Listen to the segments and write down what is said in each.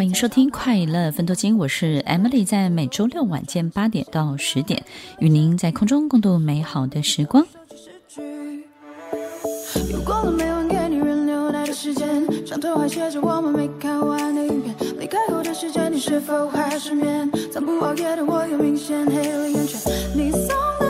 欢迎收听《快乐分多金》，我是 Emily，在每周六晚间八点到十点，与您在空中共度美好的时光。你是否还失眠？从不熬夜的我有明显黑了眼圈。你送的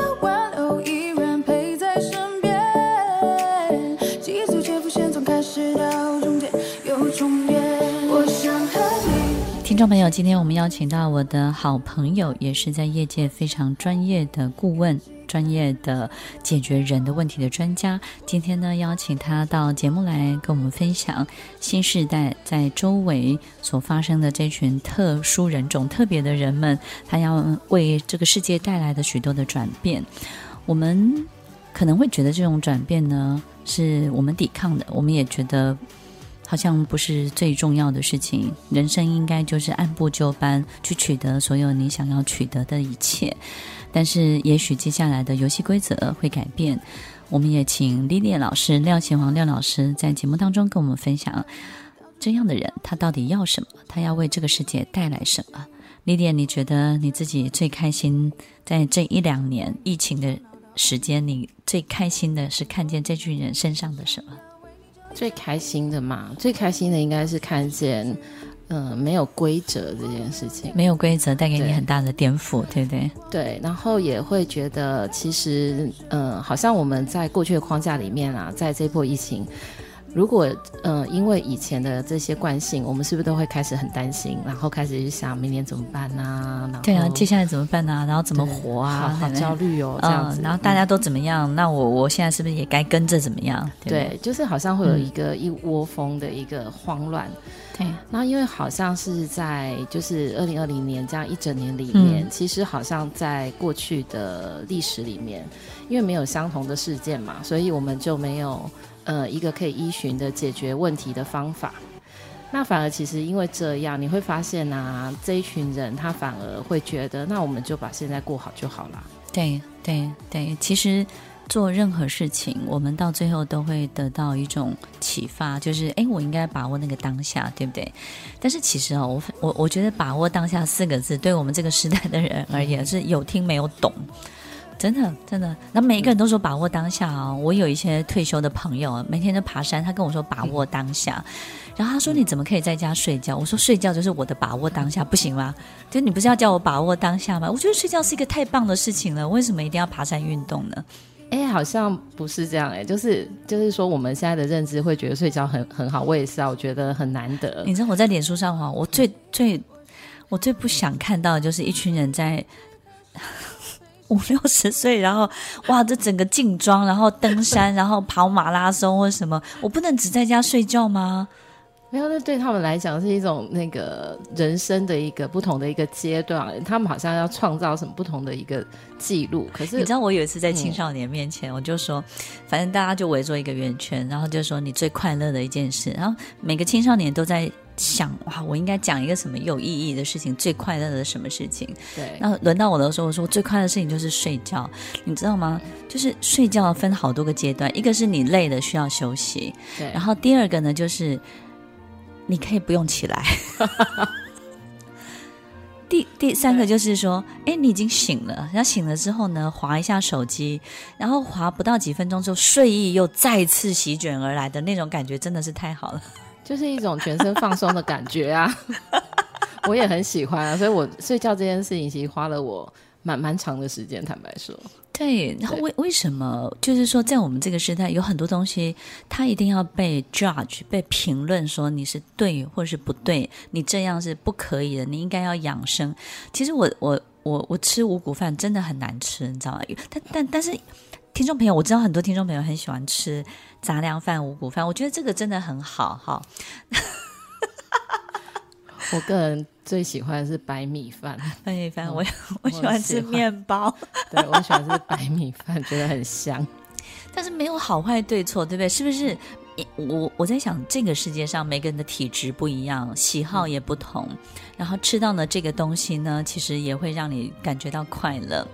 众朋友，今天我们邀请到我的好朋友，也是在业界非常专业的顾问、专业的解决人的问题的专家。今天呢，邀请他到节目来跟我们分享新时代在周围所发生的这群特殊人种、特别的人们，他要为这个世界带来的许多的转变。我们可能会觉得这种转变呢，是我们抵抗的，我们也觉得。好像不是最重要的事情，人生应该就是按部就班去取得所有你想要取得的一切。但是，也许接下来的游戏规则会改变。我们也请 Lily 老师廖贤煌廖老师在节目当中跟我们分享，这样的人他到底要什么？他要为这个世界带来什么？Lily，你觉得你自己最开心在这一两年疫情的时间，你最开心的是看见这群人身上的什么？最开心的嘛，最开心的应该是看见，嗯、呃，没有规则这件事情。没有规则带给你很大的颠覆，对，对不对？对，然后也会觉得，其实，嗯、呃，好像我们在过去的框架里面啊，在这波疫情。如果呃，因为以前的这些惯性，我们是不是都会开始很担心，然后开始去想明年怎么办啊？然后对啊，接下来怎么办啊？然后怎么活啊？好，好焦虑哦，这样子、嗯。然后大家都怎么样？嗯、那我我现在是不是也该跟着怎么样？对，对，就是好像会有一个一窝蜂的一个慌乱。对、嗯，然后因为好像是在就是二零二零年这样一整年里面、嗯，其实好像在过去的历史里面，因为没有相同的事件嘛，所以我们就没有。呃，一个可以依循的解决问题的方法，那反而其实因为这样，你会发现啊，这一群人他反而会觉得，那我们就把现在过好就好了。对对对，其实做任何事情，我们到最后都会得到一种启发，就是哎，我应该把握那个当下，对不对？但是其实哦，我我我觉得把握当下四个字，对我们这个时代的人而言是有听没有懂。真的，真的，那每一个人都说把握当下啊、哦！我有一些退休的朋友，每天都爬山，他跟我说把握当下，然后他说你怎么可以在家睡觉？我说睡觉就是我的把握当下，不行吗？就你不是要叫我把握当下吗？我觉得睡觉是一个太棒的事情了，为什么一定要爬山运动呢？哎，好像不是这样哎，就是就是说我们现在的认知会觉得睡觉很很好，我也是啊，我觉得很难得。你知道我在脸书上哈，我最最我最不想看到的就是一群人在。五六十岁，然后哇，这整个劲装，然后登山，然后跑马拉松或什么，我不能只在家睡觉吗？没有，那对他们来讲是一种那个人生的一个不同的一个阶段，他们好像要创造什么不同的一个记录。可是你知道，我有一次在青少年面前，嗯、我就说，反正大家就围坐一个圆圈，然后就说你最快乐的一件事，然后每个青少年都在。想哇，我应该讲一个什么有意义的事情，最快乐的什么事情？对。那轮到我的时候，我说最快乐的事情就是睡觉，你知道吗？就是睡觉分好多个阶段，一个是你累了需要休息，对。然后第二个呢，就是你可以不用起来。第第三个就是说，哎，你已经醒了，然后醒了之后呢，划一下手机，然后划不到几分钟之后，睡意又再次席卷而来的那种感觉，真的是太好了。就是一种全身放松的感觉啊，我也很喜欢啊，所以我睡觉这件事情其实花了我蛮蛮长的时间，坦白说。对，然后为为什么就是说，在我们这个时代，有很多东西它一定要被 judge、被评论，说你是对或是不对，你这样是不可以的，你应该要养生。其实我我我我吃五谷饭真的很难吃，你知道吗？但但但是。听众朋友，我知道很多听众朋友很喜欢吃杂粮饭、五谷饭，我觉得这个真的很好哈。我个人最喜欢的是白米饭，白米饭我 我喜欢吃面包，对，我喜欢吃白米饭，觉得很香。但是没有好坏对错，对不对？是不是？我我在想，这个世界上每个人的体质不一样，喜好也不同，嗯、然后吃到的这个东西呢，其实也会让你感觉到快乐。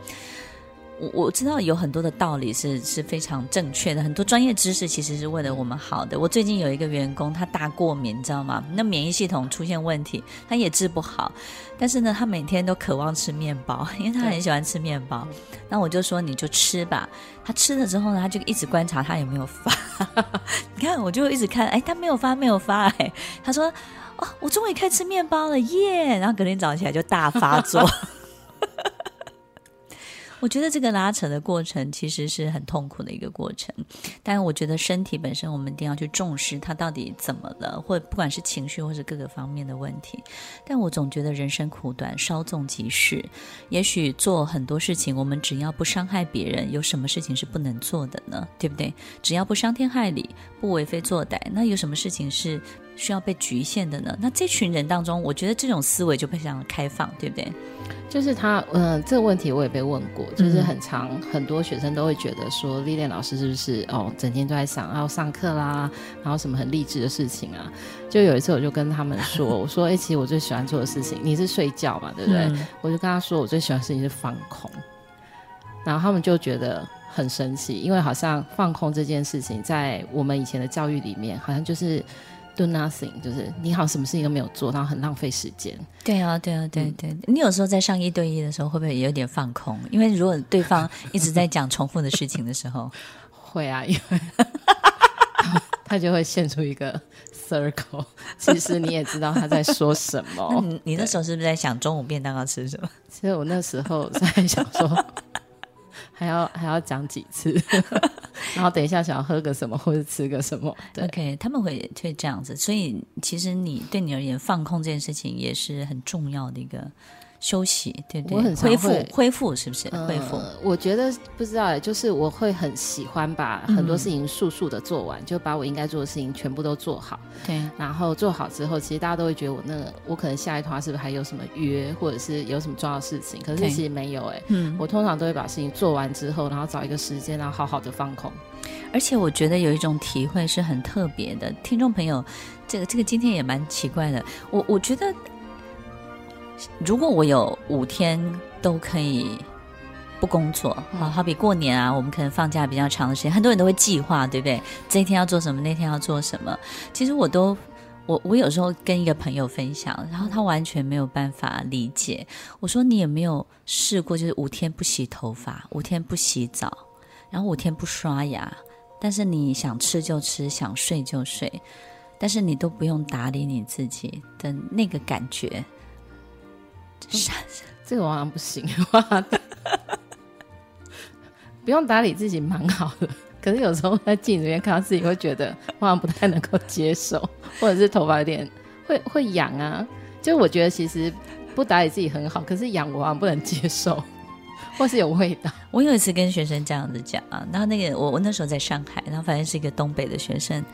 我我知道有很多的道理是是非常正确的，很多专业知识其实是为了我们好的。我最近有一个员工，他大过敏，你知道吗？那免疫系统出现问题，他也治不好。但是呢，他每天都渴望吃面包，因为他很喜欢吃面包。那我就说你就吃吧。他吃了之后呢，他就一直观察他有没有发。你看，我就一直看，哎，他没有发，没有发。哎，他说，哦，我终于可以吃面包了耶！然后隔天早上起来就大发作。我觉得这个拉扯的过程其实是很痛苦的一个过程，但我觉得身体本身我们一定要去重视它到底怎么了，或不管是情绪或是各个方面的问题。但我总觉得人生苦短，稍纵即逝。也许做很多事情，我们只要不伤害别人，有什么事情是不能做的呢？对不对？只要不伤天害理，不为非作歹，那有什么事情是需要被局限的呢？那这群人当中，我觉得这种思维就非常的开放，对不对？就是他，嗯、呃，这个问题我也被问过，就是很长，很多学生都会觉得说，历练老师是不是哦，整天都在想要上课啦，然后什么很励志的事情啊？就有一次我就跟他们说，我说，哎、欸，其实我最喜欢做的事情，你是睡觉嘛，对不对？嗯、我就跟他说，我最喜欢的事情是放空，然后他们就觉得很神奇，因为好像放空这件事情，在我们以前的教育里面，好像就是。Do nothing，就是你好，什么事情都没有做，然后很浪费时间。对啊，对啊，对对。你有时候在上一对一的时候，会不会有点放空？因为如果对方一直在讲重复的事情的时候，会啊，因为 他就会现出一个 circle。其实你也知道他在说什么。你那时候是不是在想中午便当要吃什么？其实我那时候在想说。还要还要讲几次，然后等一下想要喝个什么或者吃个什么？OK，他们会会这样子，所以其实你对你而言，放空这件事情也是很重要的一个。休息，对对，恢复恢复是不是？恢复、呃，我觉得不知道哎，就是我会很喜欢把很多事情速速的做完，嗯、就把我应该做的事情全部都做好。对，然后做好之后，其实大家都会觉得我那个，我可能下一趟是不是还有什么约，或者是有什么重要的事情？可是其实没有哎，嗯，我通常都会把事情做完之后，然后找一个时间，然后好好的放空。而且我觉得有一种体会是很特别的，听众朋友，这个这个今天也蛮奇怪的，我我觉得。如果我有五天都可以不工作，好好比过年啊，我们可能放假比较长的时间，很多人都会计划，对不对？这一天要做什么，那天要做什么。其实我都，我我有时候跟一个朋友分享，然后他完全没有办法理解。我说你有没有试过，就是五天不洗头发，五天不洗澡，然后五天不刷牙，但是你想吃就吃，想睡就睡，但是你都不用打理你自己的那个感觉。是，这个我好像不行，不用打理自己蛮好的。可是有时候在镜子里面看到自己，会觉得好像不太能够接受，或者是头发有点会会痒啊。就我觉得其实不打理自己很好，可是痒我好像不能接受，或是有味道。我有一次跟学生这样子讲啊，然后那个我我那时候在上海，然后反正是一个东北的学生。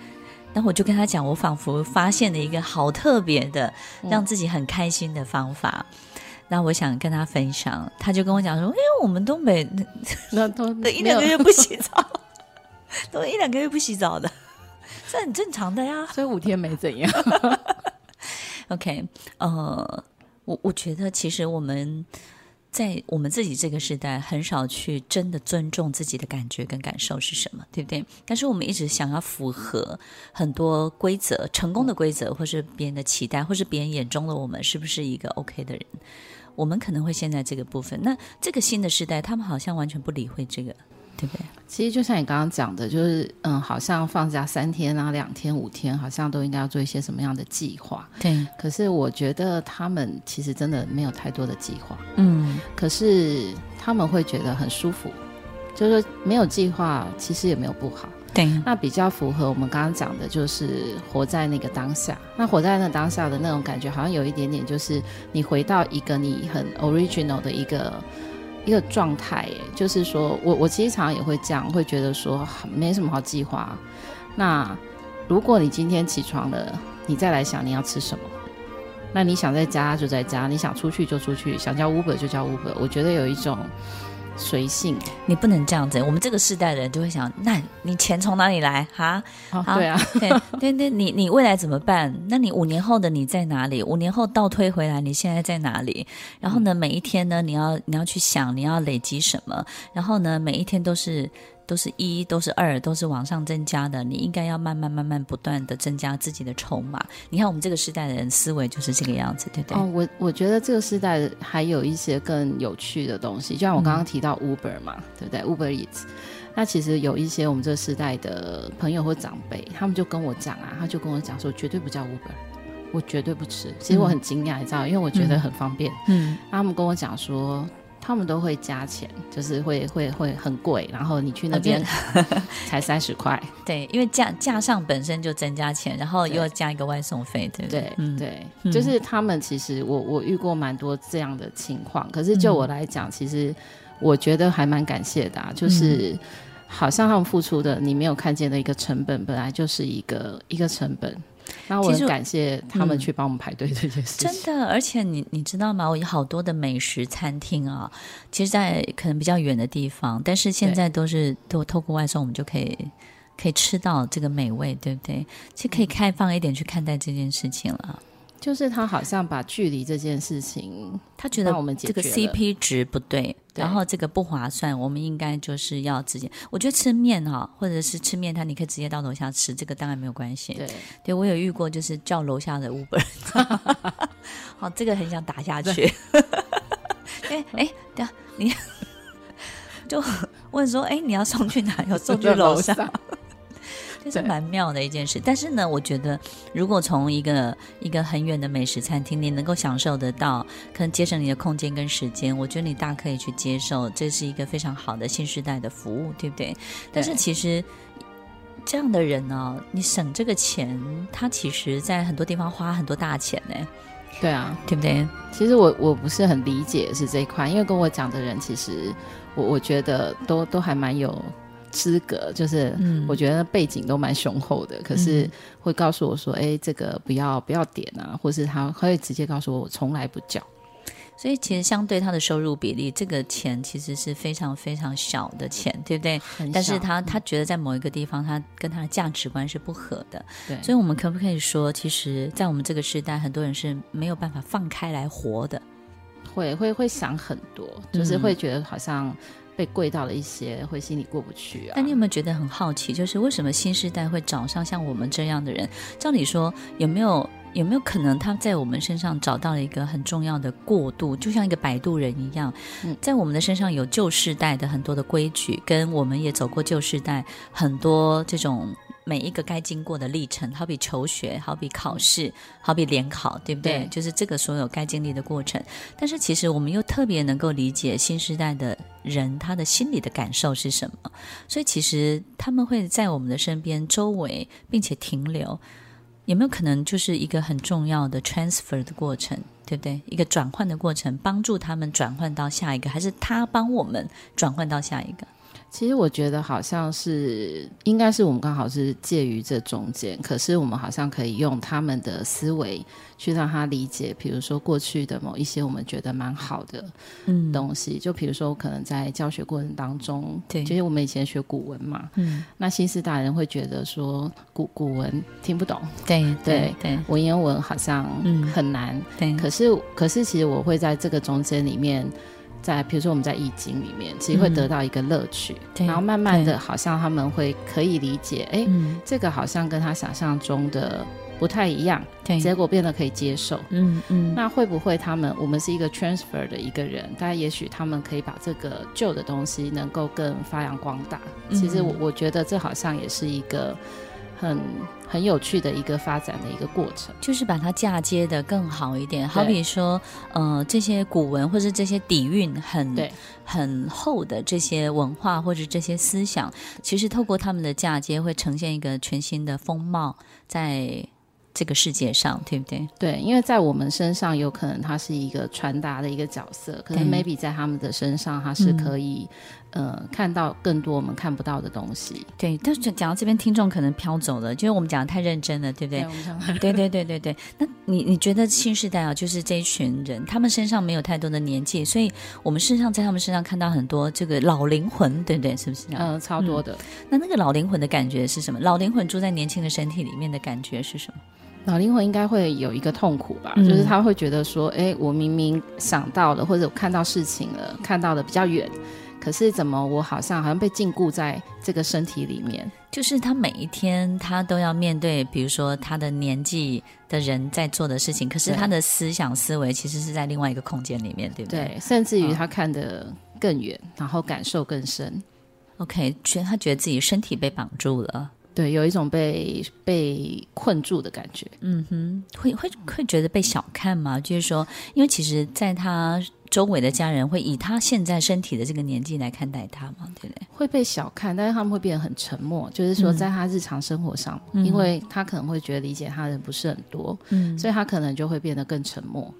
然后我就跟他讲，我仿佛发现了一个好特别的，让自己很开心的方法。那、嗯、我想跟他分享，他就跟我讲说：“哎，我们东北那 都一两个月不洗澡，都一两个月不洗澡的，这很正常的呀。所以五天没怎样。”OK，呃，我我觉得其实我们。在我们自己这个时代，很少去真的尊重自己的感觉跟感受是什么，对不对？但是我们一直想要符合很多规则，成功的规则，或是别人的期待，或是别人眼中的我们是不是一个 OK 的人？我们可能会陷在这个部分。那这个新的时代，他们好像完全不理会这个。对不对？其实就像你刚刚讲的，就是嗯，好像放假三天啊、两天、五天，好像都应该要做一些什么样的计划。对。可是我觉得他们其实真的没有太多的计划。嗯。可是他们会觉得很舒服，就是没有计划，其实也没有不好。对。那比较符合我们刚刚讲的，就是活在那个当下。那活在那当下的那种感觉，好像有一点点，就是你回到一个你很 original 的一个。一个状态，哎，就是说我我其实常常也会这样，会觉得说没什么好计划。那如果你今天起床了，你再来想你要吃什么，那你想在家就在家，你想出去就出去，想叫 Uber 就叫 Uber。我觉得有一种随性，你不能这样子。我们这个世代的人就会想，那你钱从哪里来？哈，哦、对啊，对对对，你你未来怎么办？那你五年后的你在哪里？五年后倒推回来，你现在在哪里？然后呢，每一天呢，你要你要去想，你要累积什么？然后呢，每一天都是。都是一，都是二，都是往上增加的。你应该要慢慢、慢慢、不断的增加自己的筹码。你看，我们这个时代的人思维就是这个样子，对不对？哦，我我觉得这个时代还有一些更有趣的东西，就像我刚刚提到 Uber 嘛，嗯、对不对？Uber Eats，那其实有一些我们这个时代的朋友或长辈，他们就跟我讲啊，他就跟我讲说，绝对不叫 Uber，我绝对不吃。其实我很惊讶，你知道，因为我觉得很方便。嗯，他们跟我讲说。他们都会加钱，就是会会会很贵，然后你去那边 才三十块。对，因为架架上本身就增加钱，然后又要加一个外送费，对不对？对，嗯、对，就是他们其实我我遇过蛮多这样的情况，可是就我来讲，嗯、其实我觉得还蛮感谢的、啊，就是好像他们付出的你没有看见的一个成本，本来就是一个一个成本。那我很感谢他们去帮我们排队这件事情。真的，而且你你知道吗？我有好多的美食餐厅啊，其实，在可能比较远的地方，但是现在都是都透过外送，我们就可以可以吃到这个美味，对不对？其实可以开放一点去看待这件事情了。就是他好像把距离这件事情，他觉得我们这个 CP 值不对，然后这个不划算，我们应该就是要直接。我觉得吃面哈，或者是吃面摊，你可以直接到楼下吃，这个当然没有关系。对，对我有遇过，就是叫楼下的 Uber，好，这个很想打下去。哎哎，对啊，你 就问说，哎，你要送去哪？要送去楼上。这是蛮妙的一件事，但是呢，我觉得如果从一个一个很远的美食餐厅，你能够享受得到，可能节省你的空间跟时间，我觉得你大可以去接受，这是一个非常好的新时代的服务，对不对？对，但是其实这样的人呢、哦，你省这个钱，他其实在很多地方花很多大钱呢。对啊，对不对？其实我我不是很理解是这一块，因为跟我讲的人，其实我我觉得都都还蛮有。资格就是，我觉得背景都蛮雄厚的，嗯、可是会告诉我说：“哎，这个不要不要点啊！”或是他会直接告诉我：“我从来不叫。”所以其实相对他的收入比例，这个钱其实是非常非常小的钱，对不对？但是他他觉得在某一个地方，他跟他的价值观是不合的。对，所以我们可不可以说，其实，在我们这个时代，很多人是没有办法放开来活的，会会会想很多，就是会觉得好像。被贵到了一些，会心里过不去啊。但你有没有觉得很好奇，就是为什么新时代会找上像我们这样的人？照理说，有没有有没有可能他在我们身上找到了一个很重要的过渡，就像一个摆渡人一样，在我们的身上有旧时代的很多的规矩，跟我们也走过旧时代很多这种。每一个该经过的历程，好比求学，好比考试，好比联考，对不对？对，就是这个所有该经历的过程。但是其实我们又特别能够理解新时代的人他的心里的感受是什么，所以其实他们会在我们的身边周围，并且停留。有没有可能就是一个很重要的 transfer 的过程，对不对？一个转换的过程，帮助他们转换到下一个，还是他帮我们转换到下一个？其实我觉得好像是，应该是我们刚好是介于这中间，可是我们好像可以用他们的思维去让他理解，比如说过去的某一些我们觉得蛮好的东西，嗯、就比如说可能在教学过程当中，对，就是我们以前学古文嘛，嗯，那新时代人会觉得说古古文听不懂，对对对，文言文好像很难，嗯、对，可是可是其实我会在这个中间里面。在比如说我们在易经里面，其实会得到一个乐趣，嗯、然后慢慢的，好像他们会可以理解，哎、嗯，这个好像跟他想象中的不太一样，对，结果变得可以接受，嗯嗯。那会不会他们，我们是一个 transfer 的一个人，但也许他们可以把这个旧的东西能够更发扬光大。嗯、其实我我觉得这好像也是一个。很很有趣的一个发展的一个过程，就是把它嫁接的更好一点。好比说，呃，这些古文或者这些底蕴很很厚的这些文化或者这些思想，其实透过他们的嫁接，会呈现一个全新的风貌在这个世界上，对不对？对，因为在我们身上有可能它是一个传达的一个角色，可能 maybe 在他们的身上，它是可以。呃，看到更多我们看不到的东西。对，但是讲到这边，听众可能飘走了，就是我们讲的太认真了，对不对？对对对对对。那你你觉得新时代啊，就是这一群人，他们身上没有太多的年纪，所以我们事实上在他们身上看到很多这个老灵魂，对不对？是不是？嗯、呃，超多的、嗯。那那个老灵魂的感觉是什么？老灵魂住在年轻的身体里面的感觉是什么？老灵魂应该会有一个痛苦吧，嗯、就是他会觉得说，哎，我明明想到了，或者我看到事情了，看到的比较远，可是怎么我好像好像被禁锢在这个身体里面？就是他每一天他都要面对，比如说他的年纪的人在做的事情，可是他的思想思维其实是在另外一个空间里面，对不对？对，甚至于他看得更远，哦、然后感受更深。OK，觉他觉得自己身体被绑住了。对，有一种被被困住的感觉。嗯哼，会会会觉得被小看吗？就是说，因为其实，在他周围的家人会以他现在身体的这个年纪来看待他嘛，对不对？会被小看，但是他们会变得很沉默。就是说，在他日常生活上，嗯、因为他可能会觉得理解他的人不是很多，嗯，所以他可能就会变得更沉默。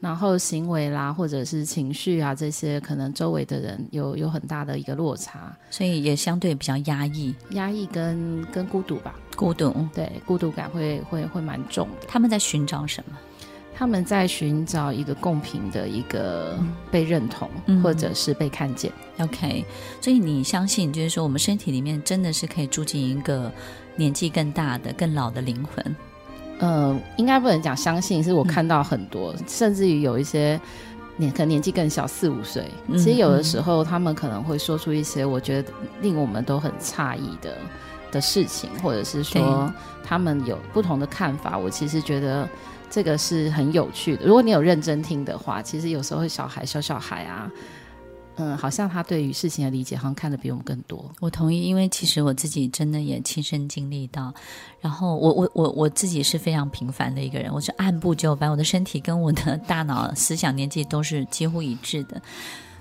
然后行为啦，或者是情绪啊，这些可能周围的人有有很大的一个落差，所以也相对比较压抑，压抑跟跟孤独吧，孤独，对，孤独感会会会蛮重的。他们在寻找什么？他们在寻找一个共平的一个被认同，嗯、或者是被看见。OK，所以你相信，就是说，我们身体里面真的是可以住进一个年纪更大的、更老的灵魂。呃，应该不能讲相信，是我看到很多，嗯、甚至于有一些年可能年纪更小，四五岁。嗯、其实有的时候，他们可能会说出一些我觉得令我们都很诧异的的事情，或者是说他们有不同的看法。我其实觉得这个是很有趣的。如果你有认真听的话，其实有时候小孩小小孩啊。嗯，好像他对于事情的理解好像看得比我们更多。我同意，因为其实我自己真的也亲身经历到。然后我我我我自己是非常平凡的一个人，我是按部就班，我的身体跟我的大脑思想年纪都是几乎一致的。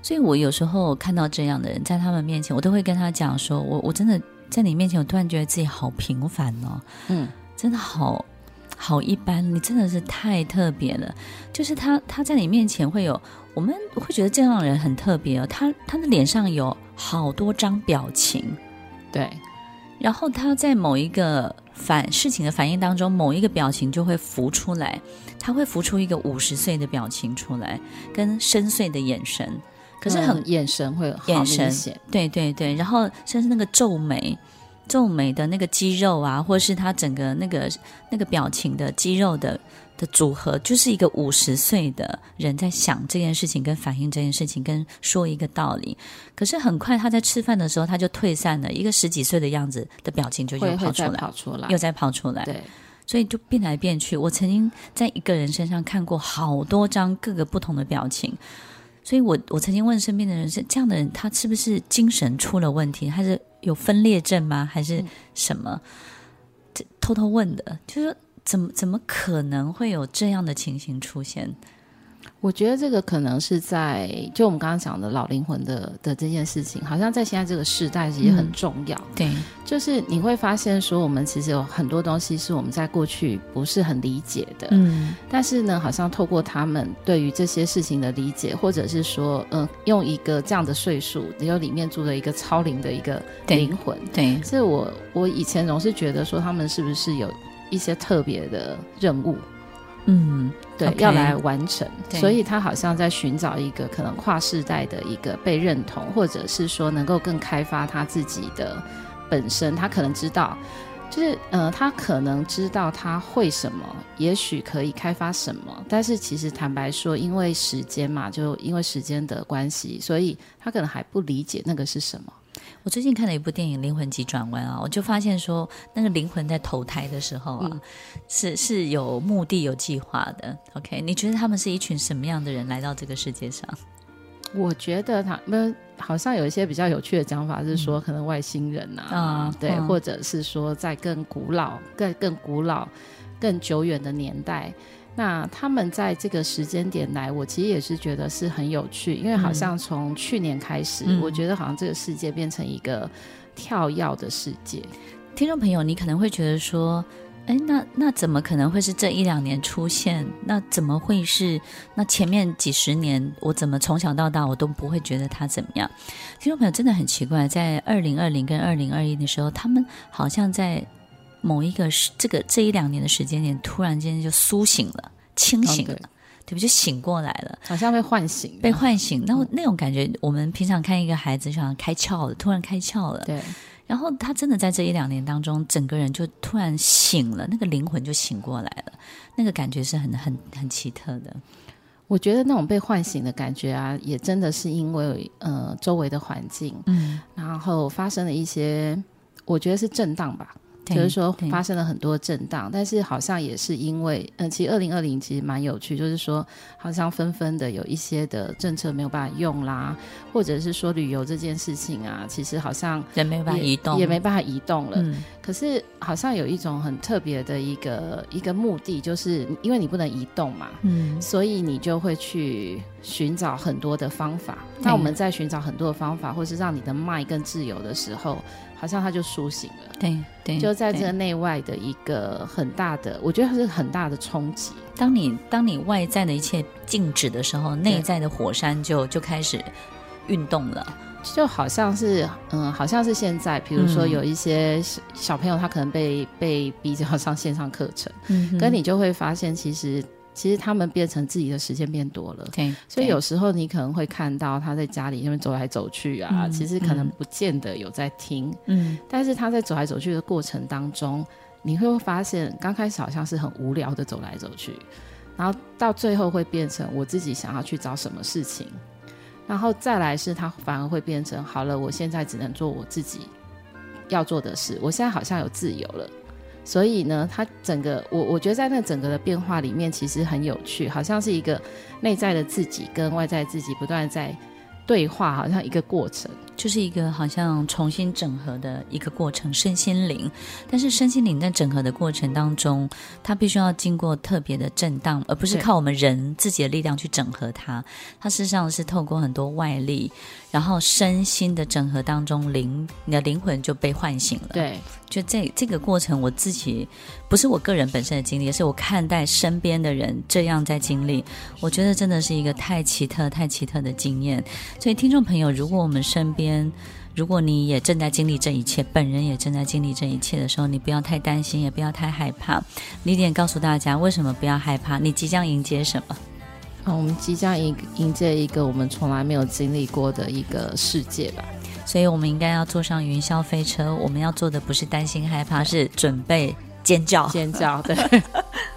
所以我有时候看到这样的人，在他们面前，我都会跟他讲说：“我我真的在你面前，我突然觉得自己好平凡哦，嗯，真的好好一般，你真的是太特别了。”就是他他在你面前会有。我们会觉得这样的人很特别哦，他他的脸上有好多张表情，对，然后他在某一个反事情的反应当中，某一个表情就会浮出来，他会浮出一个五十岁的表情出来，跟深邃的眼神，可是很、嗯、眼神会眼神，对对对，然后甚至那个皱眉，皱眉的那个肌肉啊，或是他整个那个那个表情的肌肉的。的组合就是一个五十岁的人在想这件事情，跟反映这件事情，跟说一个道理。可是很快他在吃饭的时候，他就退散了，一个十几岁的样子的表情就又跑出来，跑出来，又再跑出来。对，所以就变来变去。我曾经在一个人身上看过好多张各个不同的表情，所以我我曾经问身边的人是这样的人，他是不是精神出了问题，还是有分裂症吗？还是什么？这偷偷问的，就是。怎么怎么可能会有这样的情形出现？我觉得这个可能是在就我们刚刚讲的老灵魂的的这件事情，好像在现在这个时代也很重要。嗯、对，就是你会发现说，我们其实有很多东西是我们在过去不是很理解的。嗯，但是呢，好像透过他们对于这些事情的理解，或者是说，嗯、呃，用一个这样的岁数，只有里面住了一个超龄的一个灵魂。对，对，所以我我以前总是觉得说，他们是不是有。一些特别的任务，嗯，对要来完成，所以他好像在寻找一个可能跨世代的一个被认同，或者是说能够更开发他自己的本身。他可能知道，就是呃，他可能知道他会什么，也许可以开发什么，但是其实坦白说，因为时间嘛，就因为时间的关系，所以他可能还不理解那个是什么。我最近看了一部电影《灵魂急转弯》啊，我就发现说，那个灵魂在投胎的时候啊，嗯、是是有目的、有计划的。OK，你觉得他们是一群什么样的人来到这个世界上？我觉得他们好像有一些比较有趣的讲法，是说可能外星人啊，嗯、对，嗯、或者是说在更古老、更更古老、更久远的年代。那他们在这个时间点来，我其实也是觉得是很有趣，因为好像从去年开始，嗯、我觉得好像这个世界变成一个跳跃的世界。听众朋友，你可能会觉得说，哎，那那怎么可能会是这一两年出现？那怎么会是？那前面几十年，我怎么从小到大我都不会觉得他怎么样？听众朋友真的很奇怪，在二零二零跟二零二一的时候，他们好像在某一个时这个这一两年的时间点，突然间就苏醒了，清醒了，哦、对，对不？就醒过来了，好像被唤醒，被唤醒。那那种感觉，我们平常看一个孩子，就像开窍了，突然开窍了，对。然后他真的在这一两年当中，整个人就突然醒了，那个灵魂就醒过来了，那个感觉是很很很奇特的。我觉得那种被唤醒的感觉啊，也真的是因为呃周围的环境，嗯，然后发生了一些，我觉得是震荡吧。就是说发生了很多震荡，但是好像也是因为，嗯，其实二零二零其实蛮有趣，就是说好像纷纷的有一些的政策没有办法用啦，或者是说旅游这件事情啊，其实好像也没办法移动，也没办法移动了。嗯，可是好像有一种很特别的一个一个目的，就是因为你不能移动嘛，嗯，所以你就会去寻找很多的方法。那我们在寻找很多的方法，或是让你的脉更自由的时候。好像他就苏醒了，对对，就在这内外的一个很大的，我觉得是很大的冲击。当你当你外在的一切静止的时候，内在的火山就就开始运动了，就好像是嗯，好像是现在，比如说有一些小朋友，他可能被被逼着要上线上课程，嗯，跟你就会发现其实。其实他们变成自己的时间变多了，对，所以有时候你可能会看到他在家里那边走来走去啊，嗯、其实可能不见得有在听，嗯，但是他在走来走去的过程当中，你会发现刚开始好像是很无聊的走来走去，然后到最后会变成我自己想要去找什么事情，然后再来是他反而会变成好了，我现在只能做我自己要做的事，我现在好像有自由了。所以呢，他整个我我觉得在那整个的变化里面，其实很有趣，好像是一个内在的自己跟外在自己不断在对话，好像一个过程。就是一个好像重新整合的一个过程，身心灵。但是身心灵在整合的过程当中，它必须要经过特别的震荡，而不是靠我们人自己的力量去整合它。它事实上是透过很多外力，然后身心的整合当中，灵你的灵魂就被唤醒了。对，就这这个过程，我自己不是我个人本身的经历，也是我看待身边的人这样在经历。我觉得真的是一个太奇特、太奇特的经验。所以听众朋友，如果我们身边如果你也正在经历这一切，本人也正在经历这一切的时候，你不要太担心，也不要太害怕。李点告诉大家，为什么不要害怕？你即将迎接什么？啊，我们即将迎迎接一个我们从来没有经历过的一个世界吧。所以，我们应该要坐上云霄飞车。我们要做的不是担心害怕，是准备尖叫，尖叫。对。